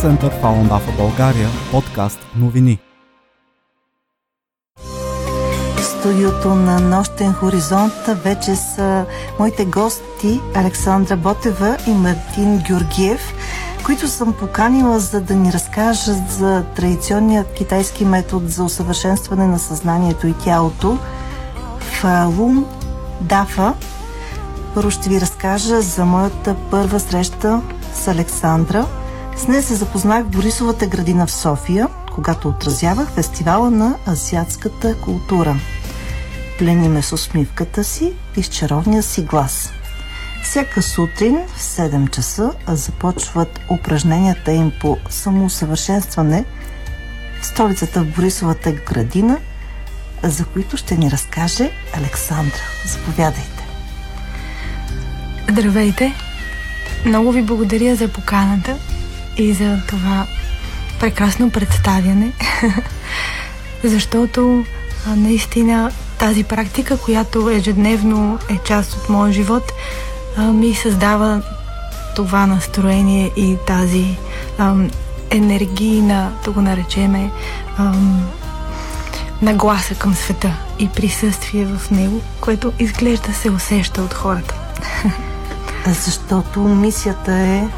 център Фаландафа България, подкаст новини. Студиото на Нощен хоризонт вече са моите гости Александра Ботева и Мартин Георгиев, които съм поканила за да ни разкажат за традиционният китайски метод за усъвършенстване на съзнанието и тялото Фалун Дафа. Първо ще ви разкажа за моята първа среща с Александра. С нея се запознах в Борисовата градина в София, когато отразявах фестивала на азиатската култура. Плени ме с усмивката си и с чаровния си глас. Всяка сутрин в 7 часа започват упражненията им по самоусъвършенстване в столицата в Борисовата градина, за които ще ни разкаже Александра. Заповядайте. Здравейте! Много ви благодаря за поканата и за това прекрасно представяне, защото а, наистина тази практика, която ежедневно е част от моя живот, а, ми създава това настроение и тази ам, енергийна, да го наречеме, ам, нагласа към света и присъствие в него, което изглежда се усеща от хората. Защото мисията е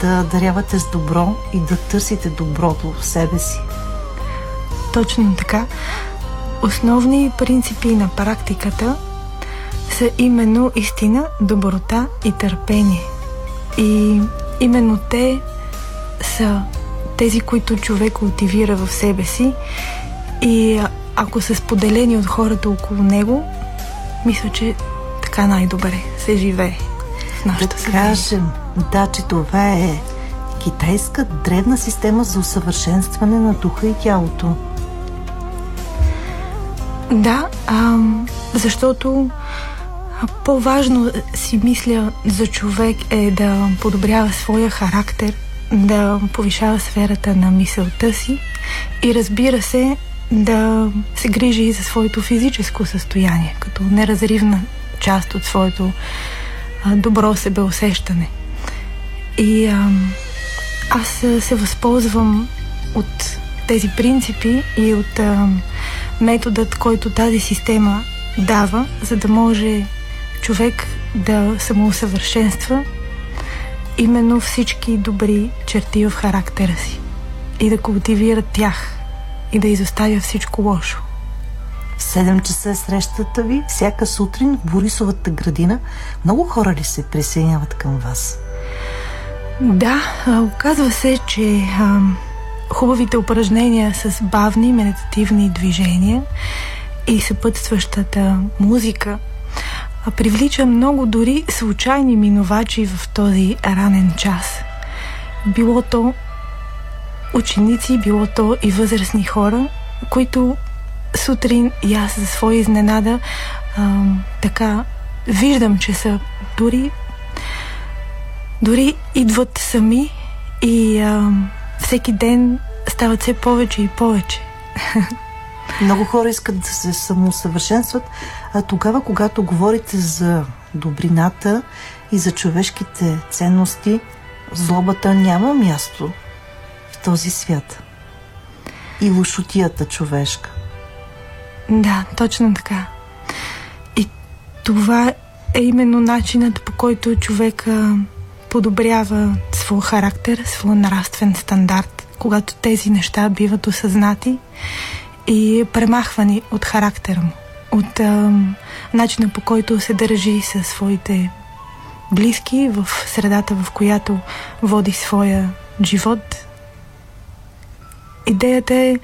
да дарявате с добро и да търсите доброто в себе си. Точно така. Основни принципи на практиката са именно истина, доброта и търпение. И именно те са тези, които човек култивира в себе си и ако са споделени от хората около него, мисля, че така най-добре се живее в нашата Да кажем, да, че това е китайска древна система за усъвършенстване на духа и тялото. Да, а, защото по-важно си мисля за човек е да подобрява своя характер, да повишава сферата на мисълта си и разбира се да се грижи и за своето физическо състояние, като неразривна част от своето добро себеусещане. И а, аз се възползвам от тези принципи и от а, методът, който тази система дава, за да може човек да самоусъвършенства именно всички добри черти в характера си и да култивира тях и да изоставя всичко лошо. В 7 часа е срещата ви, всяка сутрин в Борисовата градина. Много хора ли се присъединяват към вас? Да, оказва се, че а, хубавите упражнения с бавни медитативни движения и съпътстващата музика привлича много дори случайни минувачи в този ранен час. Било то ученици, било то и възрастни хора, които сутрин и аз за своя изненада а, така виждам, че са дори дори идват сами и а, всеки ден стават все повече и повече. Много хора искат да се самоусъвършенстват, а тогава, когато говорите за добрината и за човешките ценности, злобата няма място в този свят. И лошотията човешка. Да, точно така. И това е именно начинът по който човек подобрява своя характер, своя нравствен стандарт, когато тези неща биват осъзнати и премахвани от характера му, от а, начина по който се държи със своите близки в средата, в която води своя живот. Идеята е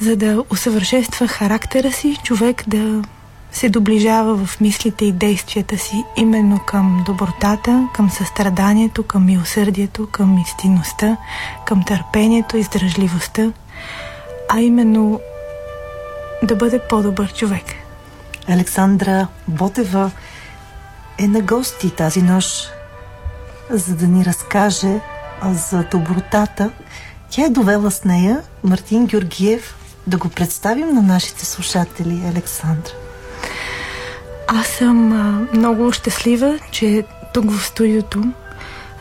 за да усъвършенства характера си, човек да се доближава в мислите и действията си именно към добротата, към състраданието, към милосърдието, към истинността, към търпението, издръжливостта, а именно да бъде по-добър човек. Александра Ботева е на гости тази нощ, за да ни разкаже за добротата. Тя е довела с нея Мартин Георгиев, да го представим на нашите слушатели, Александра. Аз съм а, много щастлива, че тук в студиото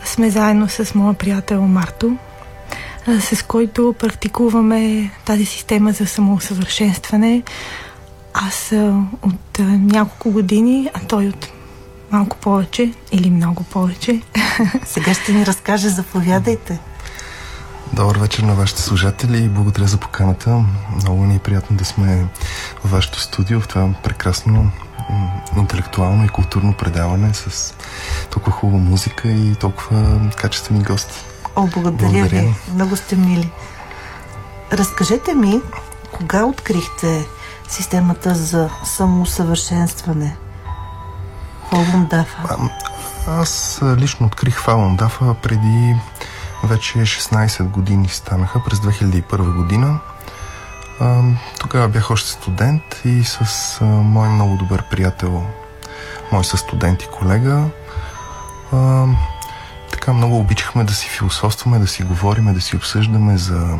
сме заедно с моя приятел Марто с който практикуваме тази система за самоусъвършенстване. Аз от няколко години, а той от малко повече или много повече. Сега ще ни разкаже, заповядайте. Добър вечер на вашите служатели и благодаря за поканата. Много ни е приятно да сме в вашето студио, в това прекрасно интелектуално и културно предаване с толкова хубава музика и толкова качествени гости. О, благодаря, благодаря. ви. Много сте мили. Разкажете ми, кога открихте системата за самоусъвършенстване? Фалун Дафа. Аз лично открих Фалун Дафа преди вече 16 години станаха, през 2001 година. Тогава бях още студент и с мой много добър приятел, мой със студент и колега, така много обичахме да си философстваме, да си говориме, да си обсъждаме за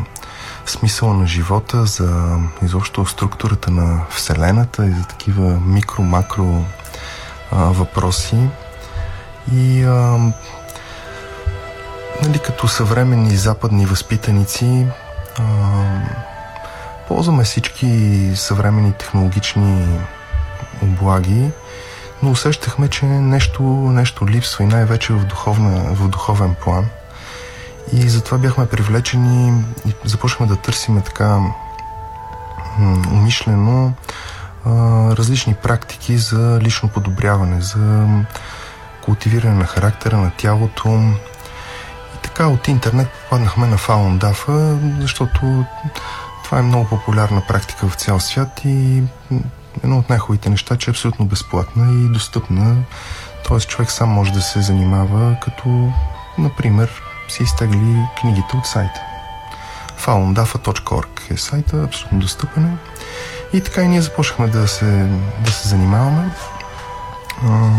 смисъла на живота, за изобщо структурата на Вселената и за такива микро-макро въпроси. И а, нали, като съвременни западни възпитаници а, ползваме всички съвременни технологични облаги, но усещахме, че нещо, нещо липсва и най-вече в, духовна, в духовен план. И затова бяхме привлечени и започнахме да търсиме така умишлено различни практики за лично подобряване, за култивиране на характера, на тялото. Така от интернет попаднахме на Фаун Дафа, защото това е много популярна практика в цял свят и едно от най-хубавите неща, че е абсолютно безплатна и достъпна. Т.е. човек сам може да се занимава, като, например, си изтегли книгите от сайта. faundafa.org е сайта, абсолютно достъпен е. И така и ние започнахме да се, да се занимаваме. А,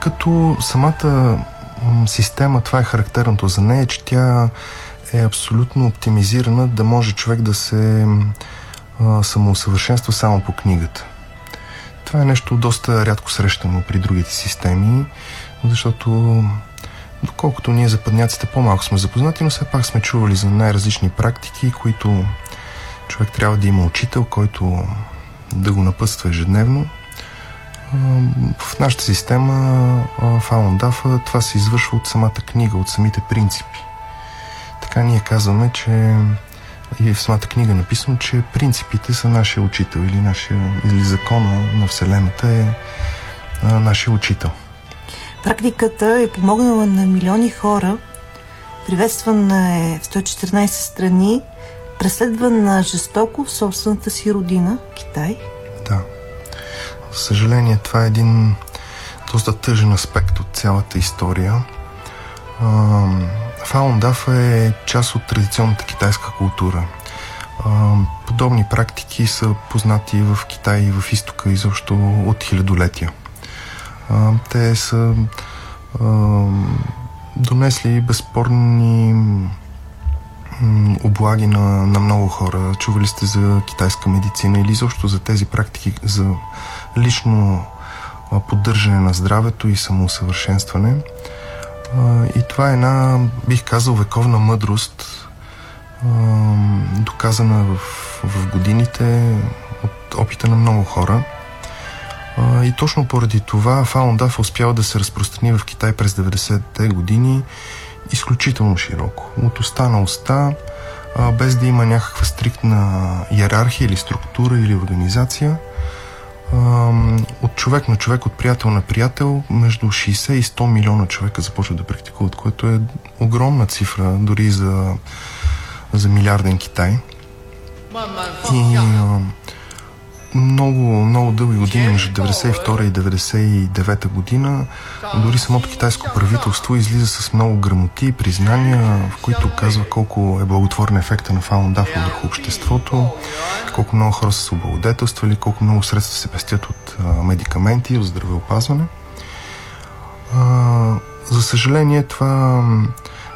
като самата система, това е характерното за нея, че тя е абсолютно оптимизирана да може човек да се самоусъвършенства само по книгата. Това е нещо доста рядко срещано при другите системи, защото доколкото ние западняците по-малко сме запознати, но все пак сме чували за най-различни практики, които човек трябва да има учител, който да го напътства ежедневно. В нашата система Dafa това се извършва от самата книга, от самите принципи. Така ние казваме, че и в самата книга е написано, че принципите са нашия учител или, нашия, или закона на Вселената е а, нашия учител. Практиката е помогнала на милиони хора, приветствана е в 114 страни, преследвана жестоко в собствената си родина, Китай. Да. Съжаление, това е един доста тъжен аспект от цялата история. Фаун Дафа е част от традиционната китайска култура. Подобни практики са познати в Китай и в изтока изобщо от хилядолетия. Те са донесли безспорни облаги на, на много хора. Чували сте за китайска медицина или изобщо за тези практики за лично поддържане на здравето и самоусъвършенстване. И това е една, бих казал, вековна мъдрост, доказана в, в годините от опита на много хора. И точно поради това Фаундаф успява да се разпространи в Китай през 90-те години изключително широко. От уста на уста, без да има някаква стриктна иерархия или структура или организация – от човек на човек, от приятел на приятел, между 60 и 100 милиона човека започват да практикуват, което е огромна цифра, дори за, за милиарден Китай. И много, много дълги години, между 92 и 99 година, дори самото китайско правителство излиза с много грамоти и признания, в които казва колко е благотворен ефекта на Фаундафа върху обществото, колко много хора са се облагодетелствали, колко много средства се пестят от медикаменти, от здравеопазване. За съжаление, това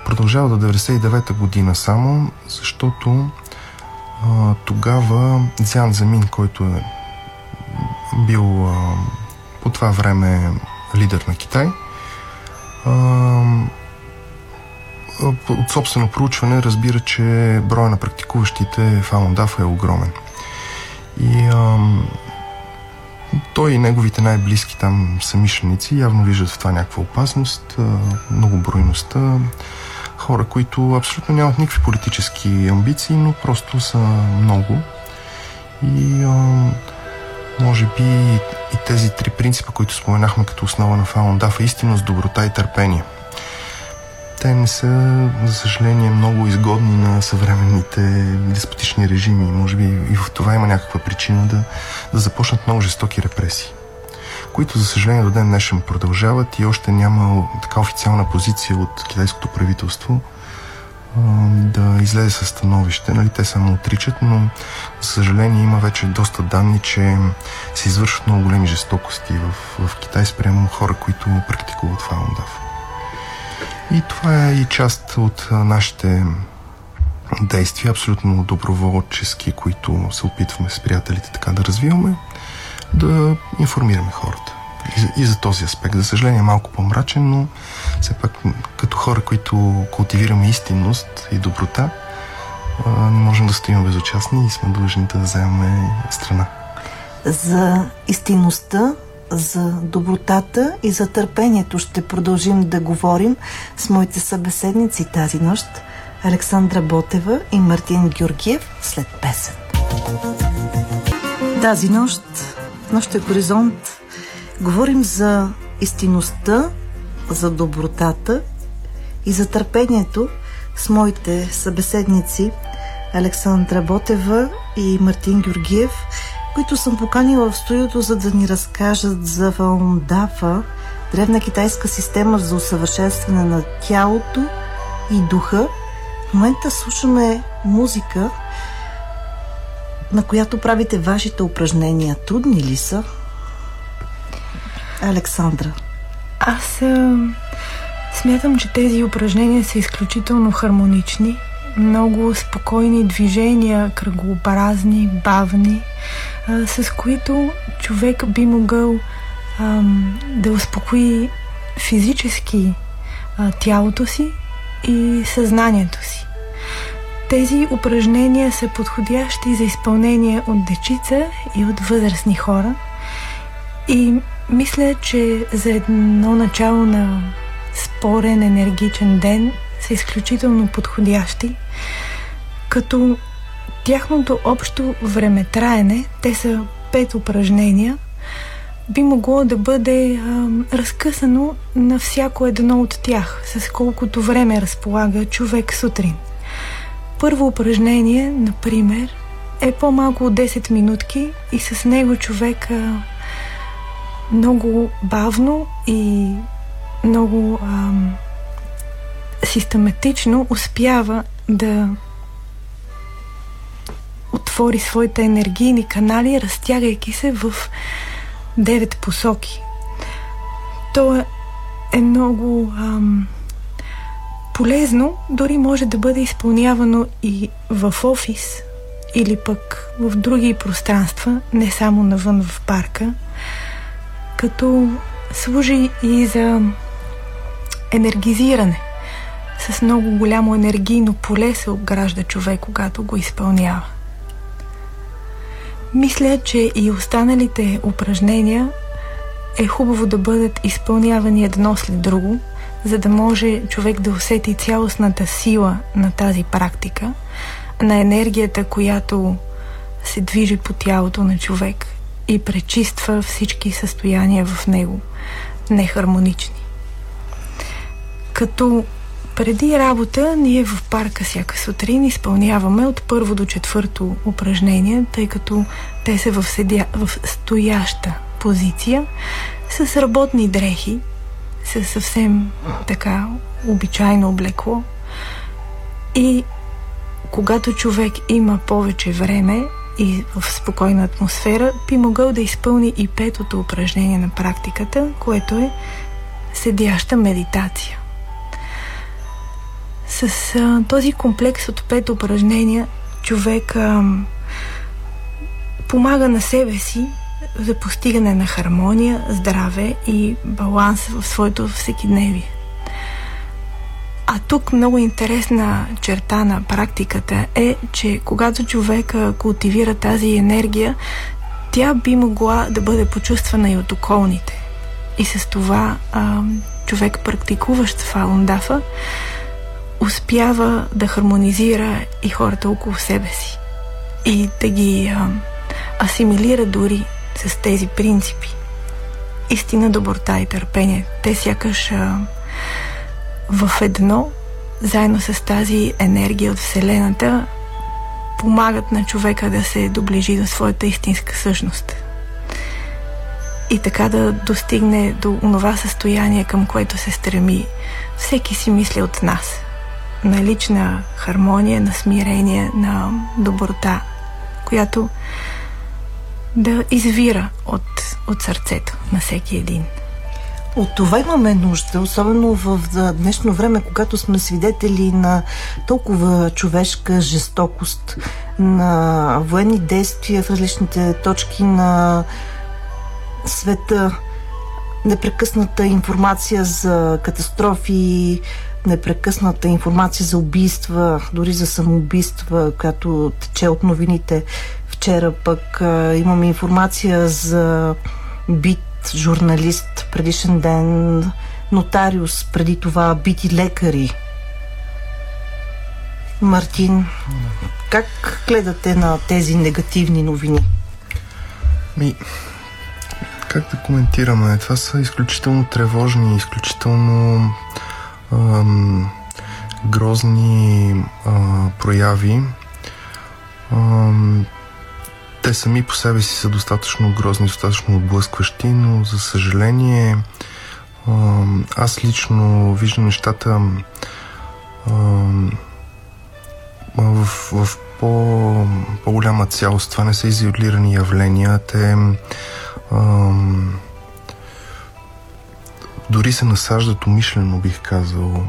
продължава до 99-та година само, защото а, тогава Дзян Замин, който е бил а, по това време лидер на Китай, а, от собствено проучване разбира, че броя на практикуващите Фалундаф е огромен. И ам, той и неговите най-близки там самишленици явно виждат в това някаква опасност, многобройността, хора, които абсолютно нямат никакви политически амбиции, но просто са много. И а, може би и тези три принципа, които споменахме като основа на Фалундафа, истинност, доброта и търпение – те не са, за съжаление, много изгодни на съвременните деспотични режими. Може би и в това има някаква причина да, да започнат много жестоки репресии, които, за съжаление, до ден днешен продължават и още няма така официална позиция от китайското правителство да излезе със становище. Нали, те само отричат, но за съжаление има вече доста данни, че се извършват много големи жестокости в, в Китай спрямо хора, които практикуват фаундав. И това е и част от нашите действия, абсолютно доброволчески, които се опитваме с приятелите така да развиваме, да информираме хората. И за, и за този аспект. За съжаление малко по-мрачен, но все пак като хора, които култивираме истинност и доброта, не можем да стоим безучастни и сме длъжни да вземем страна. За истинността за добротата и за търпението ще продължим да говорим с моите събеседници тази нощ Александра Ботева и Мартин Георгиев след песен. Тази нощ, нощен хоризонт, говорим за истинността, за добротата и за търпението с моите събеседници Александра Ботева и Мартин Георгиев – които съм поканила в студиото, за да ни разкажат за Валндафа, древна китайска система за усъвършенстване на тялото и духа. В момента слушаме музика, на която правите вашите упражнения. Трудни ли са? Александра. Аз а, смятам, че тези упражнения са изключително хармонични. Много спокойни движения, кръгообразни, бавни а, с които човек би могъл а, да успокои физически а, тялото си и съзнанието си. Тези упражнения са подходящи за изпълнение от дечица и от възрастни хора. И мисля, че за едно начало на спорен, енергичен ден са изключително подходящи, като тяхното общо времетраене, те са пет упражнения, би могло да бъде а, разкъсано на всяко едно от тях, с колкото време разполага човек сутрин. Първо упражнение, например, е по-малко от 10 минутки и с него човек а, много бавно и много а, систематично успява да отвори своите енергийни канали, разтягайки се в девет посоки. То е много ам, полезно, дори може да бъде изпълнявано и в офис или пък в други пространства, не само навън в парка, като служи и за енергизиране. С много голямо енергийно поле се обгражда човек, когато го изпълнява. Мисля, че и останалите упражнения е хубаво да бъдат изпълнявани едно след друго, за да може човек да усети цялостната сила на тази практика, на енергията, която се движи по тялото на човек и пречиства всички състояния в него, нехармонични. Като преди работа ние в парка всяка сутрин изпълняваме от първо до четвърто упражнение, тъй като те са в, седя, в стояща позиция с работни дрехи, с съвсем така обичайно облекло. И когато човек има повече време и в спокойна атмосфера, би могъл да изпълни и петото упражнение на практиката, което е седяща медитация. С а, този комплекс от пет упражнения човек а, помага на себе си за постигане на хармония, здраве и баланс в своето всекидневие. А тук много интересна черта на практиката е, че когато човек култивира тази енергия, тя би могла да бъде почувствана и от околните. И с това а, човек, практикуващ фалундафа, успява да хармонизира и хората около себе си и да ги а, асимилира дори с тези принципи. Истина, доброта и търпение. Те сякаш а, в едно, заедно с тази енергия от Вселената, помагат на човека да се доближи до своята истинска същност. И така да достигне до това състояние, към което се стреми всеки си мисли от нас. На лична хармония, на смирение, на доброта, която да извира от, от сърцето на всеки един. От това имаме нужда, особено в днешно време, когато сме свидетели на толкова човешка жестокост, на военни действия в различните точки на света, непрекъсната информация за катастрофи, непрекъсната информация за убийства, дори за самоубийства, която тече от новините. Вчера пък а, имаме информация за бит журналист предишен ден, нотариус, преди това бити лекари. Мартин, как гледате на тези негативни новини? Ми, как да коментираме? Това са изключително тревожни, изключително ам, грозни а, прояви. Ам, те сами по себе си са достатъчно грозни, достатъчно отблъскващи, но за съжаление аз лично виждам нещата в, в по, по-голяма цялост. Това не са изолирани явления. Те дори се насаждат умишлено, бих казал.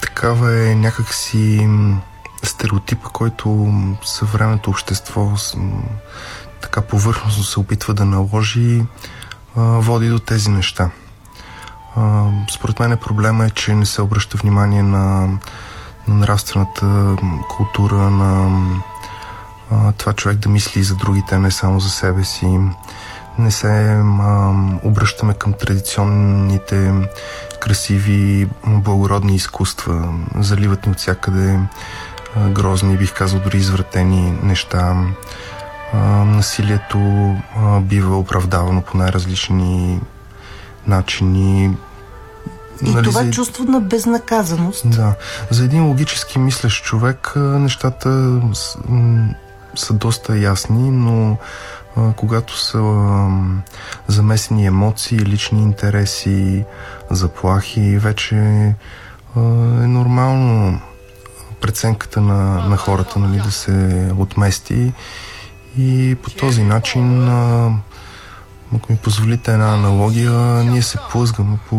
такава е някакси стереотипа, който съвременното общество така повърхностно се опитва да наложи, води до тези неща. Според мен проблема е, че не се обръща внимание на, на нравствената култура, на това човек да мисли и за другите, не само за себе си. Не се а, обръщаме към традиционните красиви, благородни изкуства. Заливат ни от всякъде грозни, бих казал дори извратени неща. Насилието бива оправдавано по най-различни начини. И нали, това за... чувство на безнаказаност. Да. За един логически мислещ човек нещата са, са доста ясни, но а, когато са а, замесени емоции, лични интереси, заплахи, вече а, е нормално преценката на, на хората нали, да се отмести и по този начин ако ми позволите една аналогия, ние се плъзгаме по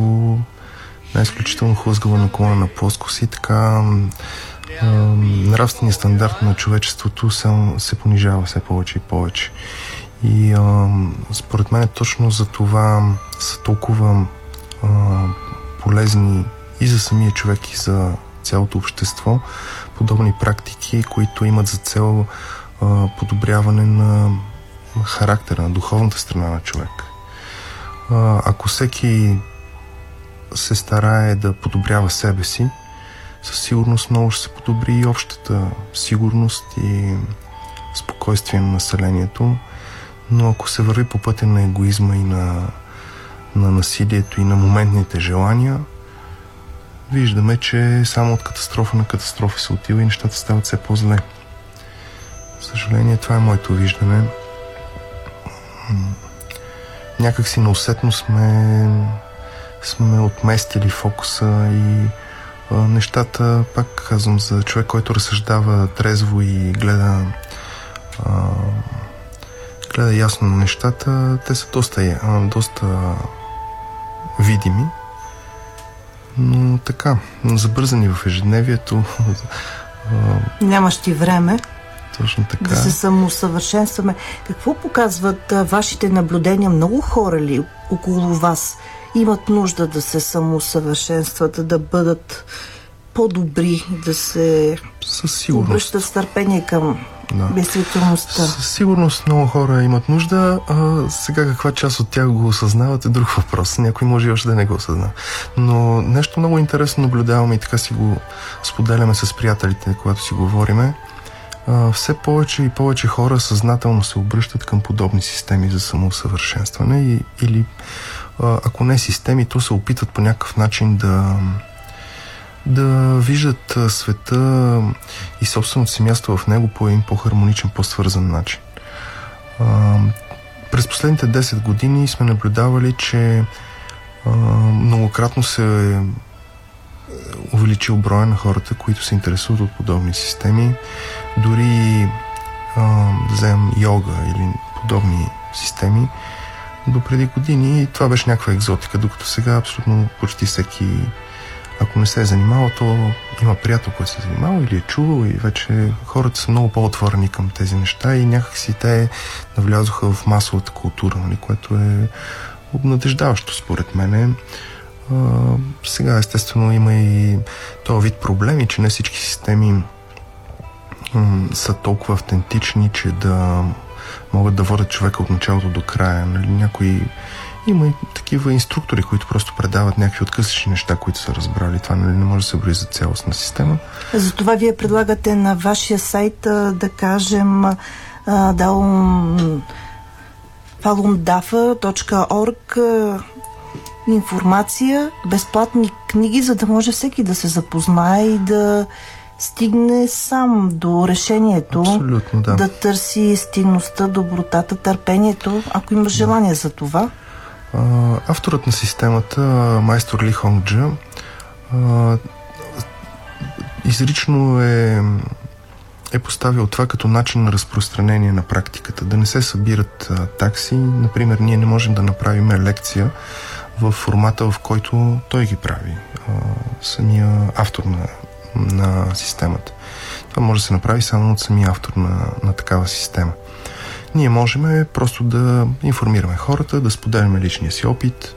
най-изключително хлъзгава наклона на плоскост и така нравственият стандарт на човечеството се, се понижава все повече и повече. И а, според мен точно за това са толкова а, полезни и за самия човек, и за цялото общество подобни практики, които имат за цел подобряване на характера, на духовната страна на човек. Ако всеки се старае да подобрява себе си, със сигурност много ще се подобри и общата сигурност и спокойствие на населението. Но ако се върви по пътя на егоизма и на, на насилието и на моментните желания, виждаме, че само от катастрофа на катастрофа се отива и нещата стават все по-зле. Съжаление, това е моето виждане. Някак си неусетно сме, сме отместили фокуса и а, нещата, пак казвам, за човек, който разсъждава трезво и гледа а, гледа ясно на нещата, те са доста, доста видими но така, забързани в ежедневието. Нямаш ти време. Точно така. Да се самосъвършенстваме. Какво показват а, вашите наблюдения? Много хора ли около вас имат нужда да се самоусъвършенстват, да бъдат по-добри, да се Със сигурност. обръщат с търпение към Да. действителността. Със сигурност много хора имат нужда. А сега каква част от тях го осъзнават е друг въпрос. Някой може и още да не го осъзна. Но нещо много интересно наблюдаваме и така си го споделяме с приятелите, когато си говориме. А, все повече и повече хора съзнателно се обръщат към подобни системи за самоусъвършенстване и, или ако не системи, то се опитват по някакъв начин да да виждат света и собственото си място в него по един по-хармоничен, по-свързан начин. През последните 10 години сме наблюдавали, че многократно се е увеличил броя на хората, които се интересуват от подобни системи. Дори а, да вземем йога или подобни системи, до преди години това беше някаква екзотика, докато сега абсолютно почти всеки ако не се е занимавал, то има приятел, който се е занимавал или е чувал и вече хората са много по-отворени към тези неща и някакси те навлязоха в масовата култура, нали, което е обнадеждаващо според мен. А, сега естествено има и този вид проблеми, че не всички системи м- са толкова автентични, че да могат да водят човека от началото до края. Нали, някои има и такива инструктори, които просто предават някакви откъсъчни неща, които са разбрали. Това нали, не може да се брои за цялостна система. Затова вие предлагате на вашия сайт да кажем а, информация, безплатни книги, за да може всеки да се запознае и да стигне сам до решението, Абсолютно, да. да търси истинността, добротата, търпението, ако има желание за това. Авторът на системата, майстор Ли Хонгджа, а, изрично е, е поставил това като начин на разпространение на практиката. Да не се събират а, такси. Например, ние не можем да направим лекция в формата, в който той ги прави. А, самия автор на, на системата. Това може да се направи само от самия автор на, на такава система. Ние можем просто да информираме хората, да споделяме личния си опит,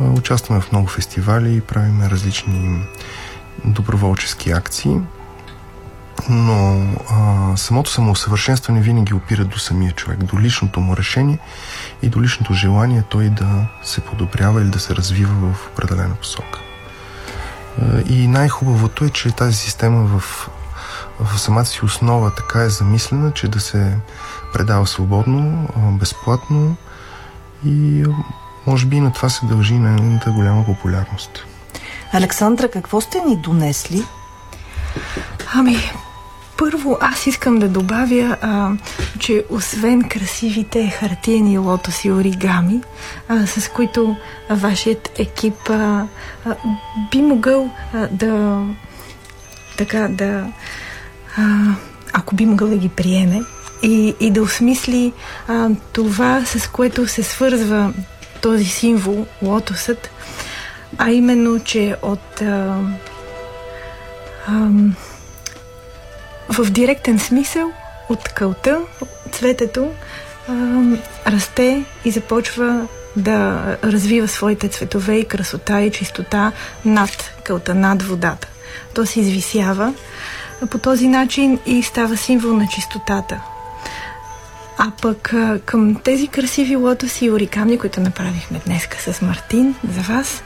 участваме в много фестивали, правим различни доброволчески акции, но а, самото самоусъвършенстване винаги опира до самия човек, до личното му решение и до личното желание той да се подобрява или да се развива в определена посока. И най-хубавото е, че тази система в, в самата си основа така е замислена, че да се предава свободно, безплатно и може би на това се дължи нейната голяма популярност. Александра, какво сте ни донесли? Ами, първо аз искам да добавя, а, че освен красивите хартиени лотоси оригами, а, с които а, вашият екип а, а, би могъл а, да така да а, ако би могъл да ги приеме и, и да осмисли а, това, с което се свързва този символ, лотосът, а именно, че от а, ам, в директен смисъл от кълта, цветето ам, расте и започва да развива своите цветове и красота и чистота над кълта, над водата. То се извисява по този начин и става символ на чистотата. А пък а, към тези красиви лотоси и ориками, които направихме днес с Мартин за вас,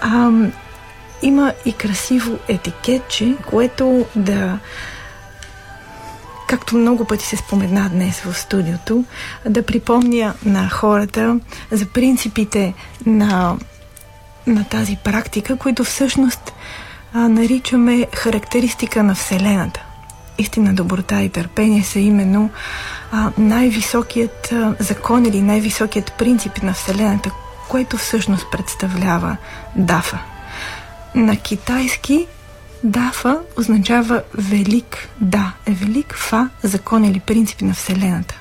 ам, има и красиво етикетче, което да както много пъти се спомена днес в студиото, да припомня на хората за принципите на, на тази практика, които всъщност а, наричаме характеристика на Вселената. Истина, доброта и търпение са именно най-високият закон или най-високият принцип на Вселената, което всъщност представлява Дафа. На китайски Дафа означава велик да, е велик фа, закон или принцип на Вселената.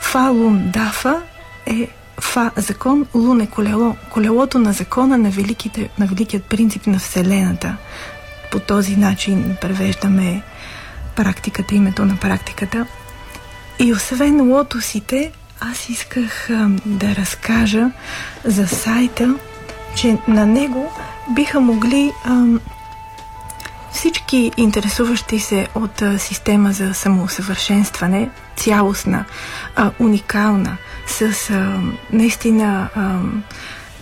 Фалун Дафа е фа закон, лун е колело, колелото на закона на, великите, на великият принцип на Вселената. По този начин превеждаме практиката, името на практиката. И освен лотосите, аз исках а, да разкажа за сайта че на него биха могли ам, всички интересуващи се от а, система за самоусъвършенстване, цялостна, а, уникална, с а, наистина а,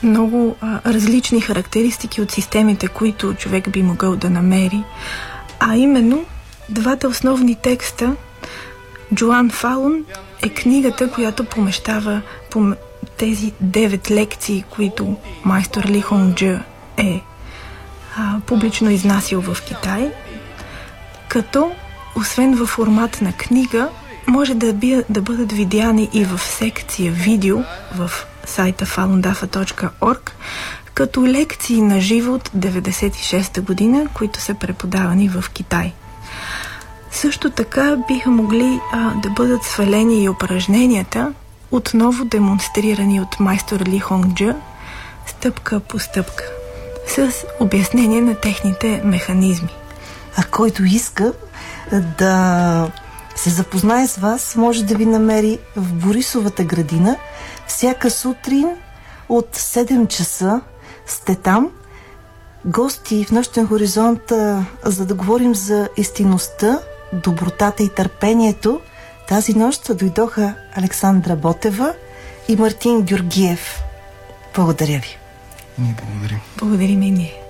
много а, различни характеристики от системите, които човек би могъл да намери, а именно двата основни текста Джоан Фалун е книгата, която помещава пом... тези девет лекции, които майстор Ли Хонг е а, публично изнасил в Китай, като освен във формат на книга, може да, би, да бъдат видяни и в секция видео в сайта falundafa.org, като лекции на живо от 96-та година, които са преподавани в Китай. Също така биха могли а, да бъдат свалени и упражненията, отново демонстрирани от майстор Ли Хонгджа, стъпка по стъпка с обяснение на техните механизми. А който иска да се запознае с вас, може да ви намери в Борисовата градина всяка сутрин от 7 часа сте там. Гости в нощен хоризонт, за да говорим за истинността, добротата и търпението. Тази нощ дойдоха Александра Ботева и Мартин Георгиев. Благодаря ви. Ние благодарим. Благодарим и ние.